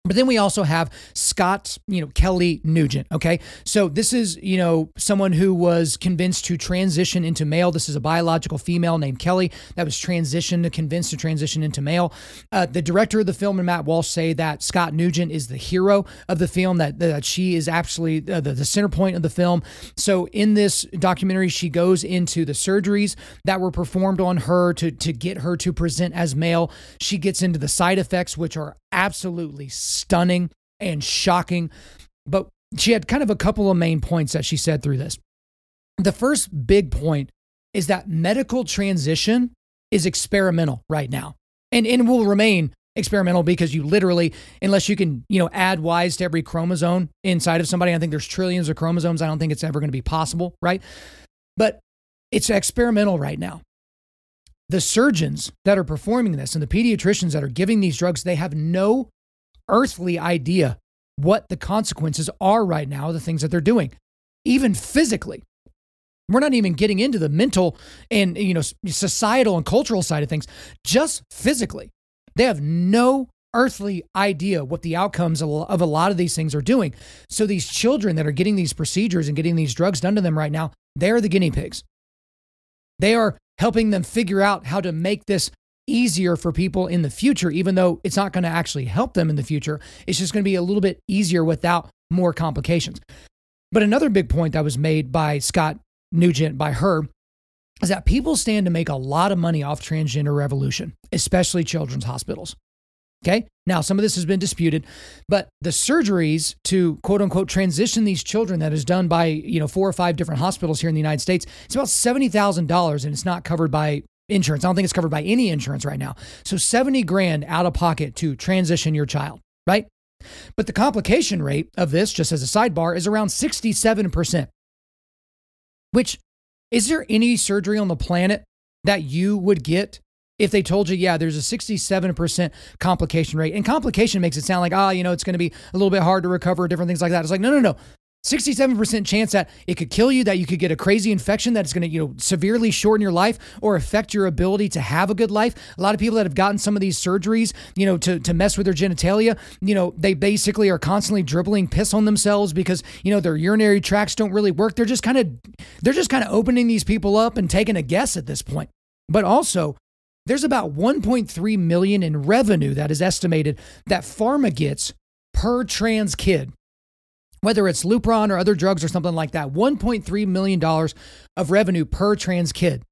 But then we also have Scott, you know, Kelly Nugent. Okay. So this is, you know, someone who was convinced to transition into male. This is a biological female named Kelly that was transitioned to convinced to transition into male. Uh, the director of the film and Matt Walsh say that Scott Nugent is the hero of the film, that, that she is actually uh, the, the center point of the film. So in this documentary, she goes into the surgeries that were performed on her to, to get her to present as male. She gets into the side effects, which are absolutely stunning and shocking. But she had kind of a couple of main points that she said through this. The first big point is that medical transition is experimental right now and, and will remain experimental because you literally, unless you can, you know, add Ys to every chromosome inside of somebody, I think there's trillions of chromosomes. I don't think it's ever going to be possible, right? But it's experimental right now the surgeons that are performing this and the pediatricians that are giving these drugs, they have no earthly idea what the consequences are right now, the things that they're doing, even physically. We're not even getting into the mental and you know societal and cultural side of things, just physically. They have no earthly idea what the outcomes of a lot of these things are doing. So these children that are getting these procedures and getting these drugs done to them right now, they're the guinea pigs. They are helping them figure out how to make this easier for people in the future, even though it's not going to actually help them in the future. It's just going to be a little bit easier without more complications. But another big point that was made by Scott Nugent, by her, is that people stand to make a lot of money off transgender revolution, especially children's hospitals. Okay. Now, some of this has been disputed, but the surgeries to quote unquote transition these children that is done by, you know, four or five different hospitals here in the United States, it's about $70,000 and it's not covered by insurance. I don't think it's covered by any insurance right now. So 70 grand out of pocket to transition your child, right? But the complication rate of this, just as a sidebar, is around 67%. Which is there any surgery on the planet that you would get if they told you, yeah, there's a 67% complication rate? And complication makes it sound like, ah, oh, you know, it's going to be a little bit hard to recover, different things like that. It's like, no, no, no. 67% chance that it could kill you, that you could get a crazy infection that's going to, you know, severely shorten your life or affect your ability to have a good life. A lot of people that have gotten some of these surgeries, you know, to, to mess with their genitalia, you know, they basically are constantly dribbling piss on themselves because, you know, their urinary tracts don't really work. They're just kind of, they're just kind of opening these people up and taking a guess at this point. But also, there's about 1.3 million in revenue that is estimated that pharma gets per trans kid whether it's Lupron or other drugs or something like that, $1.3 million of revenue per trans kid.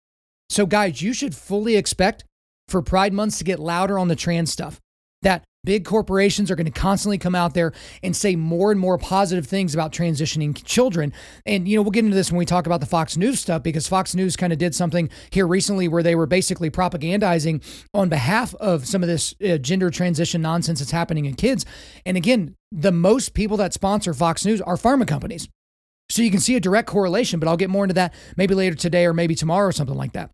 So, guys, you should fully expect for Pride months to get louder on the trans stuff. That big corporations are going to constantly come out there and say more and more positive things about transitioning children. And, you know, we'll get into this when we talk about the Fox News stuff because Fox News kind of did something here recently where they were basically propagandizing on behalf of some of this uh, gender transition nonsense that's happening in kids. And again, the most people that sponsor Fox News are pharma companies. So you can see a direct correlation, but I'll get more into that maybe later today or maybe tomorrow or something like that.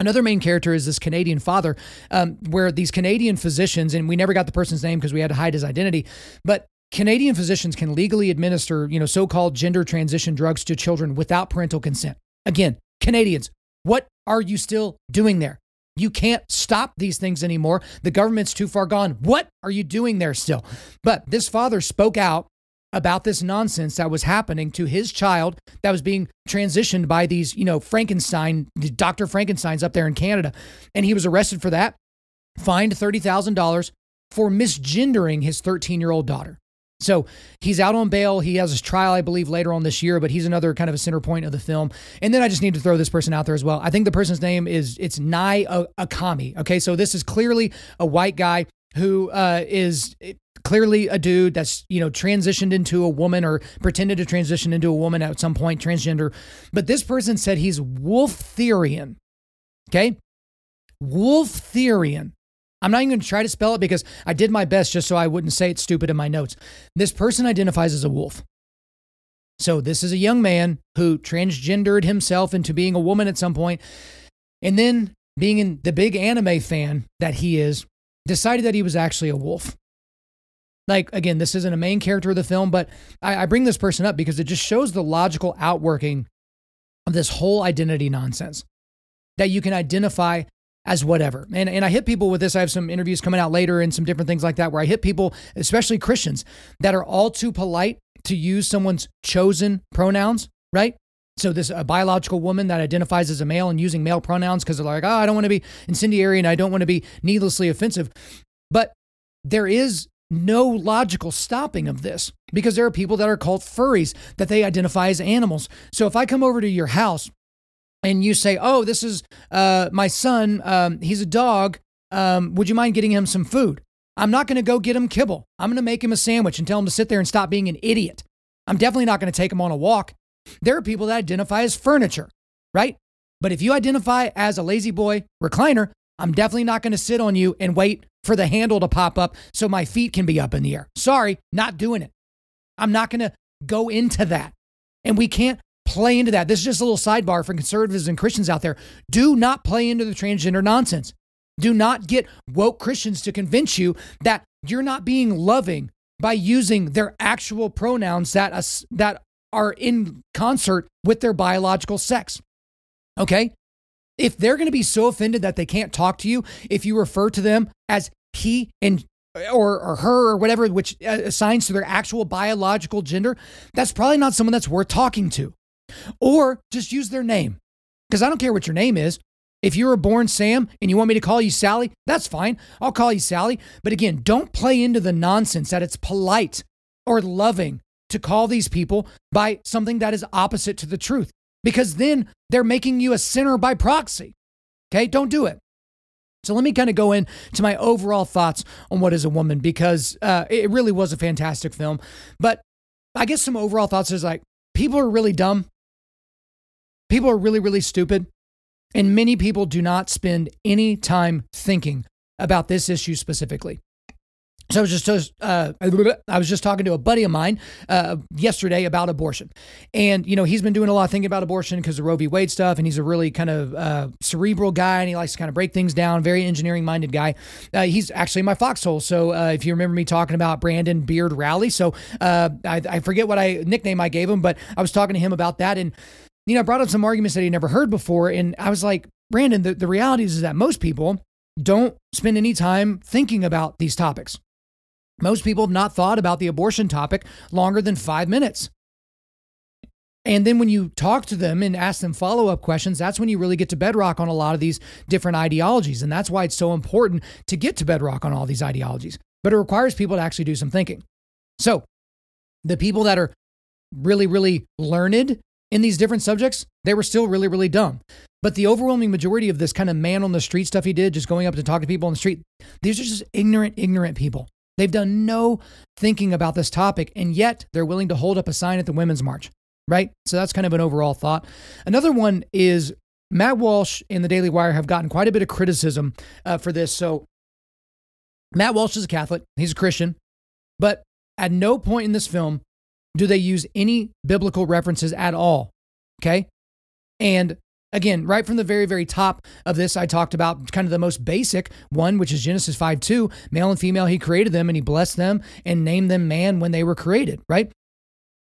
Another main character is this Canadian father, um, where these Canadian physicians, and we never got the person's name because we had to hide his identity, but Canadian physicians can legally administer, you know, so-called gender transition drugs to children without parental consent. Again, Canadians, what are you still doing there? You can't stop these things anymore. The government's too far gone. What are you doing there still? But this father spoke out about this nonsense that was happening to his child that was being transitioned by these, you know, Frankenstein, Dr. Frankenstein's up there in Canada. And he was arrested for that, fined $30,000 for misgendering his 13 year old daughter. So he's out on bail. He has his trial, I believe, later on this year, but he's another kind of a center point of the film. And then I just need to throw this person out there as well. I think the person's name is it's Nai Akami. Okay, so this is clearly a white guy who uh, is clearly a dude that's you know transitioned into a woman or pretended to transition into a woman at some point transgender. But this person said he's wolf wolftherian okay? Wolf wolftherian. I'm not even going to try to spell it because i did my best just so i wouldn't say it stupid in my notes. This person identifies as a wolf. So this is a young man who transgendered himself into being a woman at some point and then being in the big anime fan that he is decided that he was actually a wolf like, again, this isn't a main character of the film, but I, I bring this person up because it just shows the logical outworking of this whole identity nonsense that you can identify as whatever. And, and I hit people with this. I have some interviews coming out later and some different things like that where I hit people, especially Christians, that are all too polite to use someone's chosen pronouns, right? So this a biological woman that identifies as a male and using male pronouns because they're like, oh, I don't want to be incendiary and I don't want to be needlessly offensive. But there is no logical stopping of this because there are people that are called furries that they identify as animals. So if I come over to your house and you say, "Oh, this is uh, my son. Um, he's a dog. Um, would you mind getting him some food?" I'm not going to go get him kibble. I'm going to make him a sandwich and tell him to sit there and stop being an idiot. I'm definitely not going to take him on a walk. There are people that identify as furniture, right? But if you identify as a La-Z-Boy recliner, I'm definitely not going to sit on you and wait for the handle to pop up so my feet can be up in the air. Sorry, not doing it. I'm not going to go into that. And we can't play into that. This is just a little sidebar for conservatives and Christians out there. Do not play into the transgender nonsense. Do not get woke Christians to convince you that you're not being loving by using their actual pronouns that, us, that are in concert with their biological sex. Okay? If they're going to be so offended that they can't talk to you if you refer to them as he and or, or her or whatever, which uh, assigns to their actual biological gender, that's probably not someone that's worth talking to. Or just use their name. Because I don't care what your name is. If you were born Sam and you want me to call you Sally, that's fine. I'll call you Sally. But again, don't play into the nonsense that it's polite or loving to call these people by something that is opposite to the truth, because then they're making you a sinner by proxy. Okay, don't do it. So let me kind of go into my overall thoughts on What is a Woman because uh, it really was a fantastic film. But I guess some overall thoughts is like people are really dumb. People are really, really stupid. And many people do not spend any time thinking about this issue specifically. So I was just uh, I was just talking to a buddy of mine uh, yesterday about abortion, and you know he's been doing a lot of thinking about abortion because of Roe v. Wade stuff, and he's a really kind of uh, cerebral guy, and he likes to kind of break things down. Very engineering minded guy. Uh, he's actually my foxhole. So uh, if you remember me talking about Brandon Beard Rally, so uh, I, I forget what I nickname I gave him, but I was talking to him about that, and you know I brought up some arguments that he never heard before, and I was like, Brandon, the, the reality is, is that most people don't spend any time thinking about these topics most people have not thought about the abortion topic longer than five minutes. And then when you talk to them and ask them follow up questions, that's when you really get to bedrock on a lot of these different ideologies. And that's why it's so important to get to bedrock on all these ideologies. But it requires people to actually do some thinking. So the people that are really, really learned in these different subjects, they were still really, really dumb. But the overwhelming majority of this kind of man on the street stuff he did, just going up to talk to people on the street, these are just ignorant, ignorant people. They've done no thinking about this topic, and yet they're willing to hold up a sign at the Women's March, right? So that's kind of an overall thought. Another one is Matt Walsh and the Daily Wire have gotten quite a bit of criticism uh, for this. So Matt Walsh is a Catholic, he's a Christian, but at no point in this film do they use any biblical references at all. Okay. And Again, right from the very, very top of this, I talked about kind of the most basic one, which is Genesis 5 2. Male and female, he created them and he blessed them and named them man when they were created, right?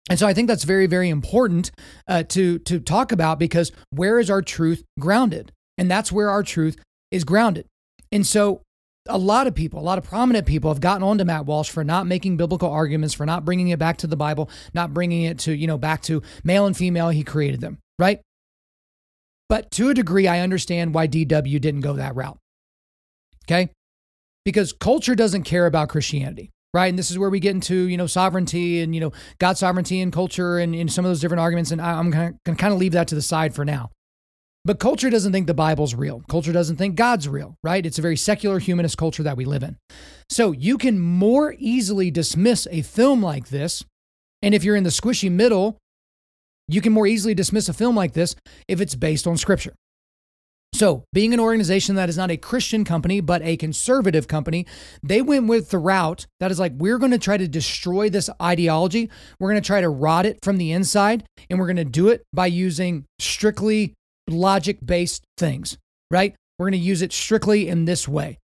And so I think that's very, very important uh, to, to talk about because where is our truth grounded? And that's where our truth is grounded. And so a lot of people, a lot of prominent people have gotten onto Matt Walsh for not making biblical arguments, for not bringing it back to the Bible, not bringing it to, you know, back to male and female, he created them, right? But to a degree, I understand why DW didn't go that route. Okay? Because culture doesn't care about Christianity, right? And this is where we get into, you know, sovereignty and, you know, God's sovereignty and culture and, and some of those different arguments. And I'm going to kind of leave that to the side for now. But culture doesn't think the Bible's real. Culture doesn't think God's real, right? It's a very secular humanist culture that we live in. So you can more easily dismiss a film like this. And if you're in the squishy middle you can more easily dismiss a film like this if it's based on scripture. So, being an organization that is not a Christian company, but a conservative company, they went with the route that is like, we're going to try to destroy this ideology. We're going to try to rot it from the inside, and we're going to do it by using strictly logic based things, right? We're going to use it strictly in this way.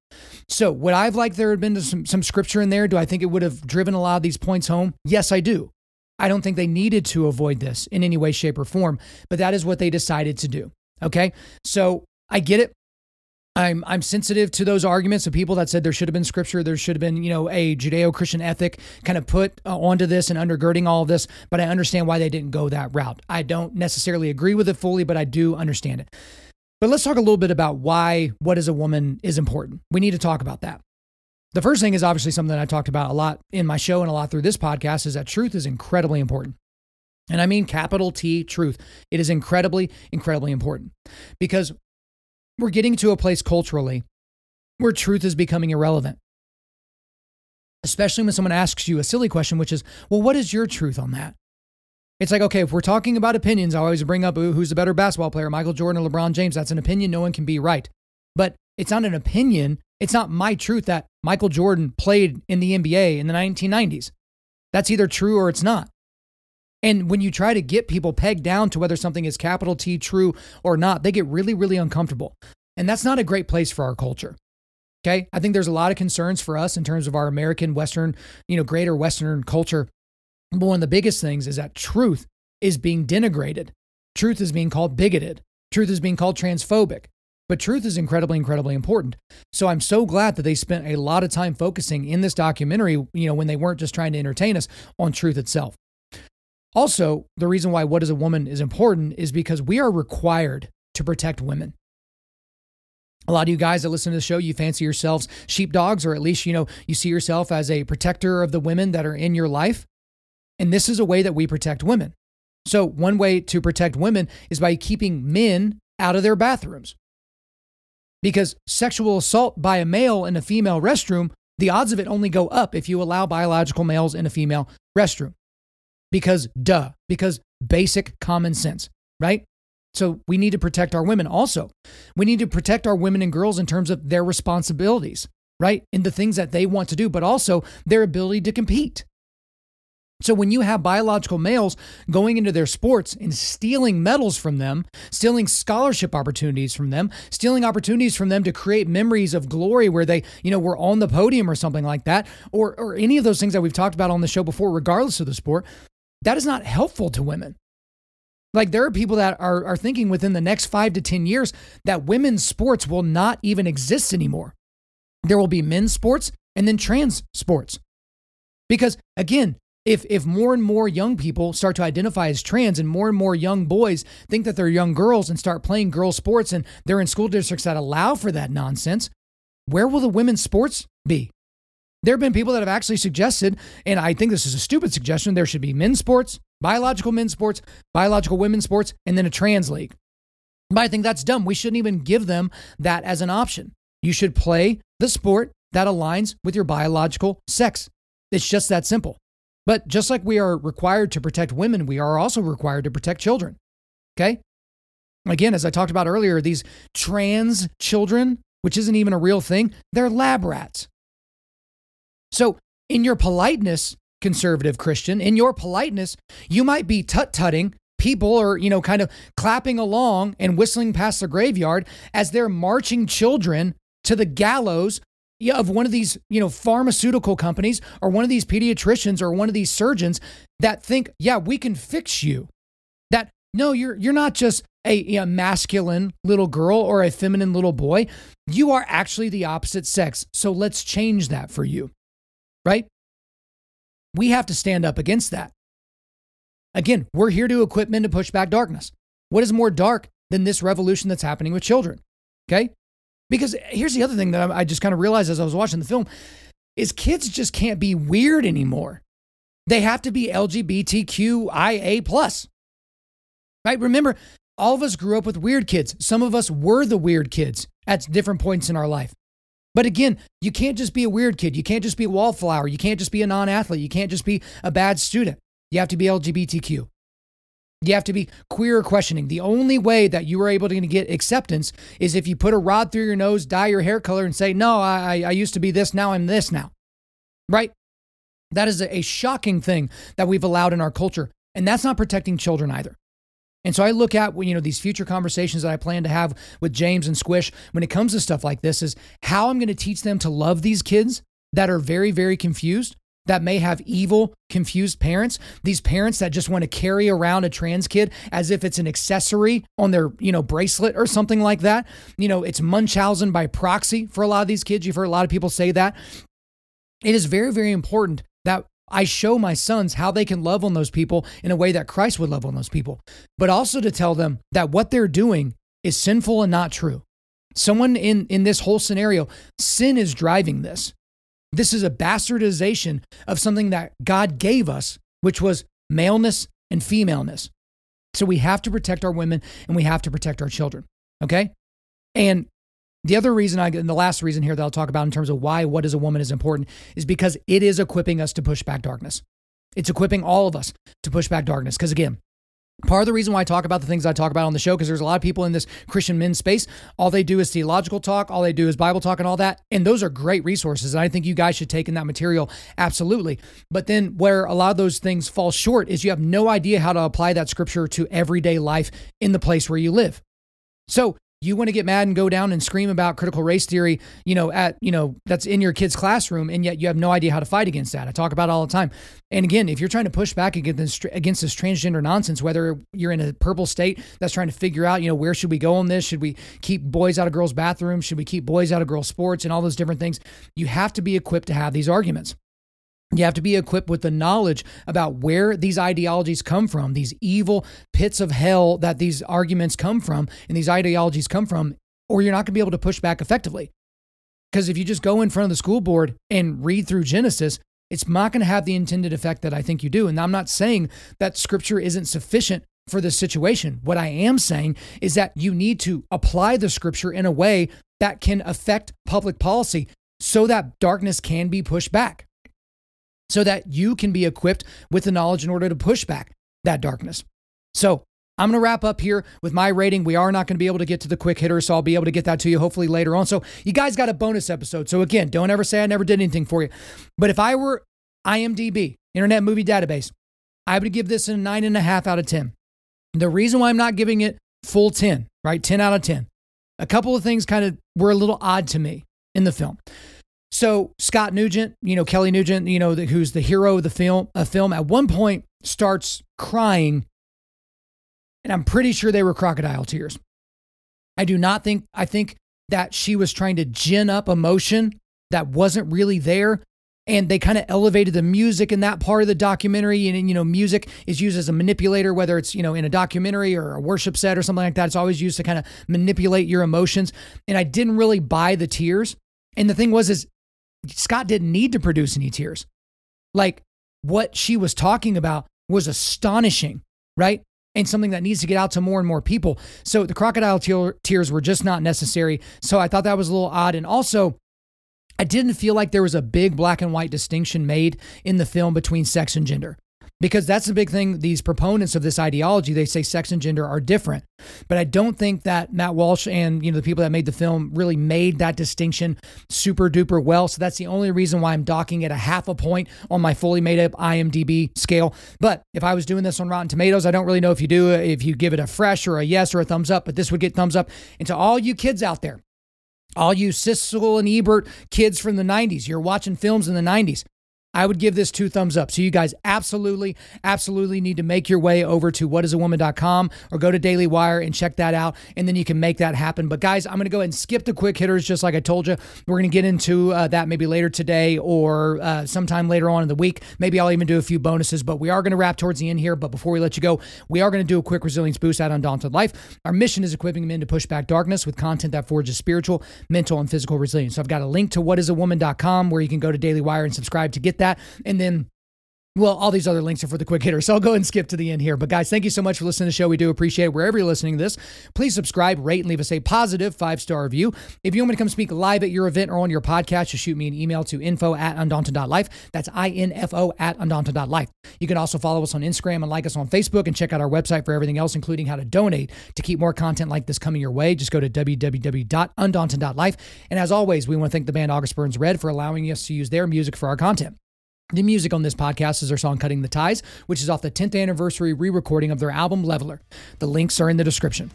So, would I have liked there had been some, some scripture in there? Do I think it would have driven a lot of these points home? Yes, I do. I don't think they needed to avoid this in any way, shape, or form, but that is what they decided to do. Okay. So I get it. I'm I'm sensitive to those arguments of people that said there should have been scripture, there should have been you know a Judeo-Christian ethic kind of put uh, onto this and undergirding all of this. But I understand why they didn't go that route. I don't necessarily agree with it fully, but I do understand it. But let's talk a little bit about why what is a woman is important. We need to talk about that. The first thing is obviously something that I talked about a lot in my show and a lot through this podcast is that truth is incredibly important. And I mean capital T truth. It is incredibly, incredibly important because we're getting to a place culturally where truth is becoming irrelevant. Especially when someone asks you a silly question, which is, well, what is your truth on that? It's like, okay, if we're talking about opinions, I always bring up who's the better basketball player, Michael Jordan or LeBron James. That's an opinion. No one can be right. But it's not an opinion. It's not my truth that Michael Jordan played in the NBA in the 1990s. That's either true or it's not. And when you try to get people pegged down to whether something is capital T true or not, they get really, really uncomfortable. And that's not a great place for our culture. Okay. I think there's a lot of concerns for us in terms of our American Western, you know, greater Western culture. But one of the biggest things is that truth is being denigrated. Truth is being called bigoted. Truth is being called transphobic. But truth is incredibly, incredibly important. So I'm so glad that they spent a lot of time focusing in this documentary, you know, when they weren't just trying to entertain us on truth itself. Also, the reason why What is a Woman is important is because we are required to protect women. A lot of you guys that listen to the show, you fancy yourselves sheepdogs, or at least, you know, you see yourself as a protector of the women that are in your life. And this is a way that we protect women. So, one way to protect women is by keeping men out of their bathrooms. Because sexual assault by a male in a female restroom, the odds of it only go up if you allow biological males in a female restroom. Because, duh, because basic common sense, right? So we need to protect our women also. We need to protect our women and girls in terms of their responsibilities, right? In the things that they want to do, but also their ability to compete. So when you have biological males going into their sports and stealing medals from them, stealing scholarship opportunities from them, stealing opportunities from them to create memories of glory where they, you know, were on the podium or something like that, or or any of those things that we've talked about on the show before, regardless of the sport, that is not helpful to women. Like there are people that are, are thinking within the next five to 10 years that women's sports will not even exist anymore. There will be men's sports and then trans sports. Because again, if, if more and more young people start to identify as trans and more and more young boys think that they're young girls and start playing girl sports and they're in school districts that allow for that nonsense, where will the women's sports be? There have been people that have actually suggested, and I think this is a stupid suggestion, there should be men's sports, biological men's sports, biological women's sports, and then a trans league. But I think that's dumb. We shouldn't even give them that as an option. You should play the sport that aligns with your biological sex. It's just that simple. But just like we are required to protect women, we are also required to protect children. Okay? Again, as I talked about earlier, these trans children, which isn't even a real thing, they're lab rats. So, in your politeness, conservative Christian, in your politeness, you might be tut tutting people or, you know, kind of clapping along and whistling past the graveyard as they're marching children to the gallows of one of these, you know, pharmaceutical companies or one of these pediatricians or one of these surgeons that think, yeah, we can fix you. That no, you're you're not just a masculine little girl or a feminine little boy. You are actually the opposite sex. So let's change that for you right? We have to stand up against that. Again, we're here to equip men to push back darkness. What is more dark than this revolution that's happening with children? Okay? Because here's the other thing that I just kind of realized as I was watching the film is kids just can't be weird anymore. They have to be LGBTQIA plus. Right? Remember, all of us grew up with weird kids. Some of us were the weird kids at different points in our life. But again, you can't just be a weird kid. You can't just be a wallflower. You can't just be a non athlete. You can't just be a bad student. You have to be LGBTQ. You have to be queer questioning. The only way that you are able to get acceptance is if you put a rod through your nose, dye your hair color, and say, No, I, I used to be this, now I'm this now. Right? That is a shocking thing that we've allowed in our culture. And that's not protecting children either. And so I look at you know these future conversations that I plan to have with James and Squish when it comes to stuff like this is how I'm going to teach them to love these kids that are very very confused that may have evil confused parents these parents that just want to carry around a trans kid as if it's an accessory on their you know bracelet or something like that you know it's munchausen by proxy for a lot of these kids you've heard a lot of people say that it is very very important that I show my sons how they can love on those people in a way that Christ would love on those people, but also to tell them that what they're doing is sinful and not true. Someone in, in this whole scenario, sin is driving this. This is a bastardization of something that God gave us, which was maleness and femaleness. So we have to protect our women and we have to protect our children. Okay. And the other reason I, and the last reason here that I'll talk about in terms of why what is a woman is important is because it is equipping us to push back darkness. It's equipping all of us to push back darkness. Because again, part of the reason why I talk about the things I talk about on the show, because there's a lot of people in this Christian men's space, all they do is theological talk, all they do is Bible talk and all that. And those are great resources. And I think you guys should take in that material absolutely. But then where a lot of those things fall short is you have no idea how to apply that scripture to everyday life in the place where you live. So you want to get mad and go down and scream about critical race theory, you know, at, you know, that's in your kid's classroom, and yet you have no idea how to fight against that. I talk about all the time. And again, if you're trying to push back against this, against this transgender nonsense, whether you're in a purple state that's trying to figure out, you know, where should we go on this? Should we keep boys out of girls' bathrooms? Should we keep boys out of girls' sports and all those different things? You have to be equipped to have these arguments. You have to be equipped with the knowledge about where these ideologies come from, these evil pits of hell that these arguments come from and these ideologies come from, or you're not going to be able to push back effectively. Because if you just go in front of the school board and read through Genesis, it's not going to have the intended effect that I think you do. And I'm not saying that scripture isn't sufficient for this situation. What I am saying is that you need to apply the scripture in a way that can affect public policy so that darkness can be pushed back so that you can be equipped with the knowledge in order to push back that darkness. So, I'm going to wrap up here with my rating. We are not going to be able to get to the quick hitter, so I'll be able to get that to you hopefully later on. So, you guys got a bonus episode. So, again, don't ever say I never did anything for you. But if I were IMDb, Internet Movie Database, I would give this a nine and a half out of 10. The reason why I'm not giving it full 10, right? 10 out of 10. A couple of things kind of were a little odd to me in the film. So Scott Nugent, you know Kelly Nugent, you know the, who's the hero of the film, a film at one point starts crying, and I'm pretty sure they were crocodile tears. I do not think I think that she was trying to gin up emotion that wasn't really there. And they kind of elevated the music in that part of the documentary. And, you know, music is used as a manipulator, whether it's, you know, in a documentary or a worship set or something like that. It's always used to kind of manipulate your emotions. And I didn't really buy the tears. And the thing was, is Scott didn't need to produce any tears. Like what she was talking about was astonishing, right? And something that needs to get out to more and more people. So the crocodile tears were just not necessary. So I thought that was a little odd. And also, I didn't feel like there was a big black and white distinction made in the film between sex and gender because that's the big thing. These proponents of this ideology, they say sex and gender are different. But I don't think that Matt Walsh and you know the people that made the film really made that distinction super duper well. So that's the only reason why I'm docking it a half a point on my fully made up IMDb scale. But if I was doing this on Rotten Tomatoes, I don't really know if you do if you give it a fresh or a yes or a thumbs up, but this would get thumbs up. And to all you kids out there, all you Siskel and Ebert kids from the 90s, you're watching films in the 90s. I would give this two thumbs up. So you guys absolutely, absolutely need to make your way over to whatisawoman.com or go to Daily Wire and check that out. And then you can make that happen. But guys, I'm going to go ahead and skip the quick hitters, just like I told you. We're going to get into uh, that maybe later today or uh, sometime later on in the week. Maybe I'll even do a few bonuses, but we are going to wrap towards the end here. But before we let you go, we are going to do a quick resilience boost at Undaunted Life. Our mission is equipping men to push back darkness with content that forges spiritual, mental, and physical resilience. So I've got a link to whatisawoman.com where you can go to Daily Wire and subscribe to get that. And then well, all these other links are for the quick hitter. So I'll go and skip to the end here. But guys, thank you so much for listening to the show. We do appreciate it. Wherever you're listening to this, please subscribe, rate, and leave us a positive five star review. If you want me to come speak live at your event or on your podcast, just shoot me an email to info at undaunted.life. That's I-N-F-O at undaunted.life. You can also follow us on Instagram and like us on Facebook and check out our website for everything else, including how to donate to keep more content like this coming your way. Just go to www.undaunted.life. And as always, we want to thank the band August Burns Red for allowing us to use their music for our content. The music on this podcast is their song Cutting the Ties, which is off the 10th anniversary re recording of their album Leveler. The links are in the description.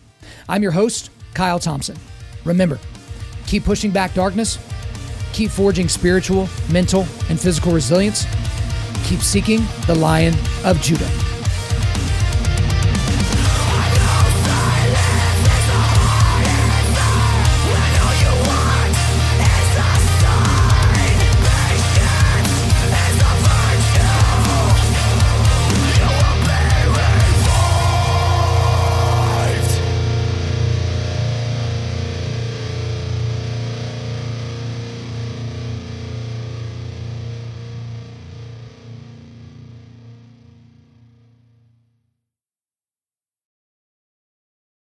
I'm your host, Kyle Thompson. Remember, keep pushing back darkness, keep forging spiritual, mental, and physical resilience, keep seeking the Lion of Judah.